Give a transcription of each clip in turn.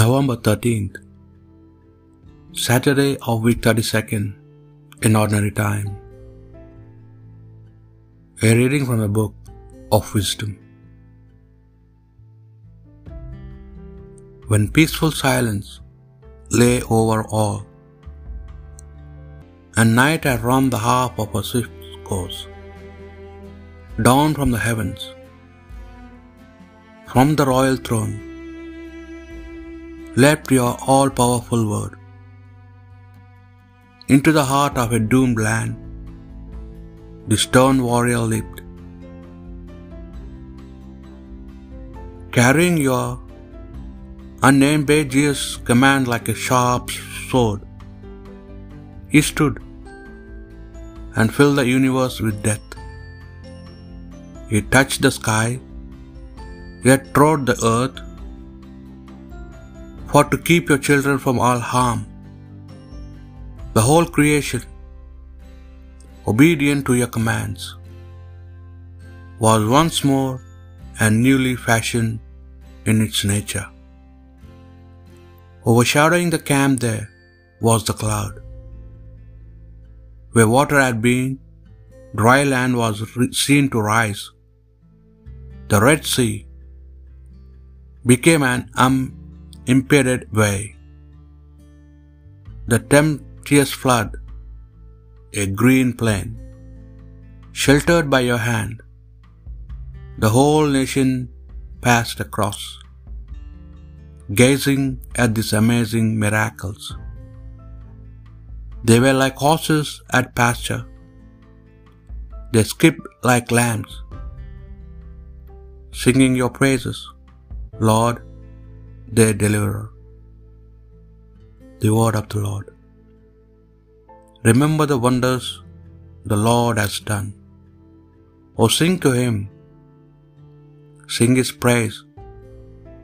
November 13th, Saturday of week 32nd in ordinary time. A reading from the book of wisdom. When peaceful silence lay over all, and night had run the half of her swift course, down from the heavens, from the royal throne, leapt your all powerful word. Into the heart of a doomed land, the stern warrior leaped, carrying your unnamed bade command like a sharp sword. He stood and filled the universe with death. He touched the sky, yet trod the earth, for to keep your children from all harm. The whole creation, obedient to your commands, was once more and newly fashioned in its nature. Overshadowing the camp there was the cloud. Where water had been, dry land was seen to rise. The Red Sea became an um unimpeded way. The tempestuous flood, a green plain, sheltered by your hand. The whole nation passed across, gazing at these amazing miracles. They were like horses at pasture. They skipped like lambs, singing your praises, Lord, their deliverer. The word of the Lord. Remember the wonders the Lord has done. Oh, sing to him, sing his praise,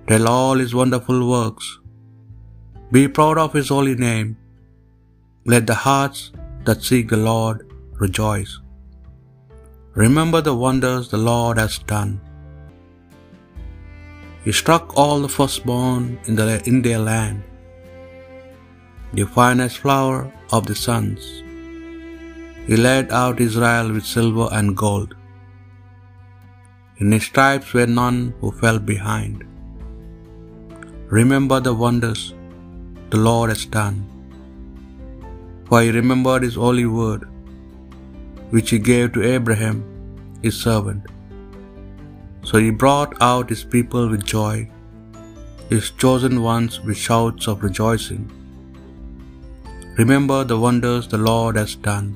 tell all his wonderful works. Be proud of his holy name. Let the hearts that seek the Lord rejoice. Remember the wonders the Lord has done. He struck all the firstborn in, the, in their land, the finest flower of the sons. He led out Israel with silver and gold. In his stripes were none who fell behind. Remember the wonders the Lord has done. For he remembered his holy word, which he gave to Abraham, his servant. So he brought out his people with joy, his chosen ones with shouts of rejoicing. Remember the wonders the Lord has done.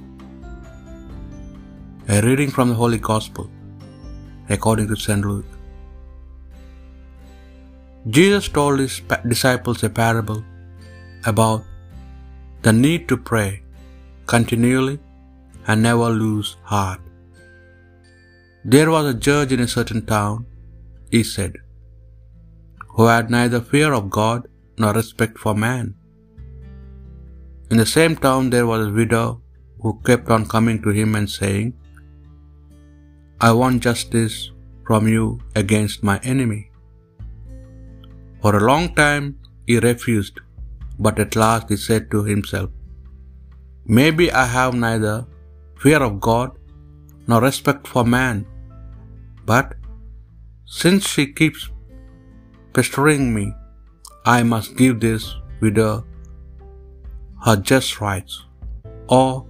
A reading from the Holy Gospel according to St. Luke. Jesus told his disciples a parable about the need to pray continually and never lose heart. There was a judge in a certain town, he said, who had neither fear of God nor respect for man. In the same town there was a widow who kept on coming to him and saying, I want justice from you against my enemy. For a long time he refused, but at last he said to himself, Maybe I have neither fear of God nor respect for man, but since she keeps pestering me, I must give this widow her just rights, or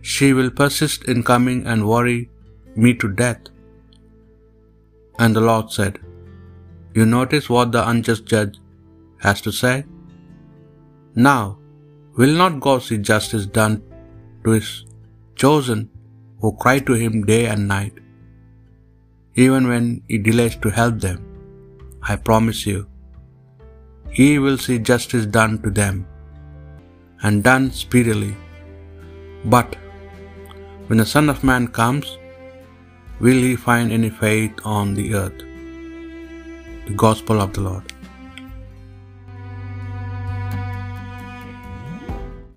she will persist in coming and worry me to death. And the Lord said, You notice what the unjust judge has to say? Now, will not God see justice done to his chosen who cry to him day and night, even when he delays to help them? I promise you, he will see justice done to them, and done speedily. But when the Son of Man comes, will he find any faith on the earth? The Gospel of the Lord.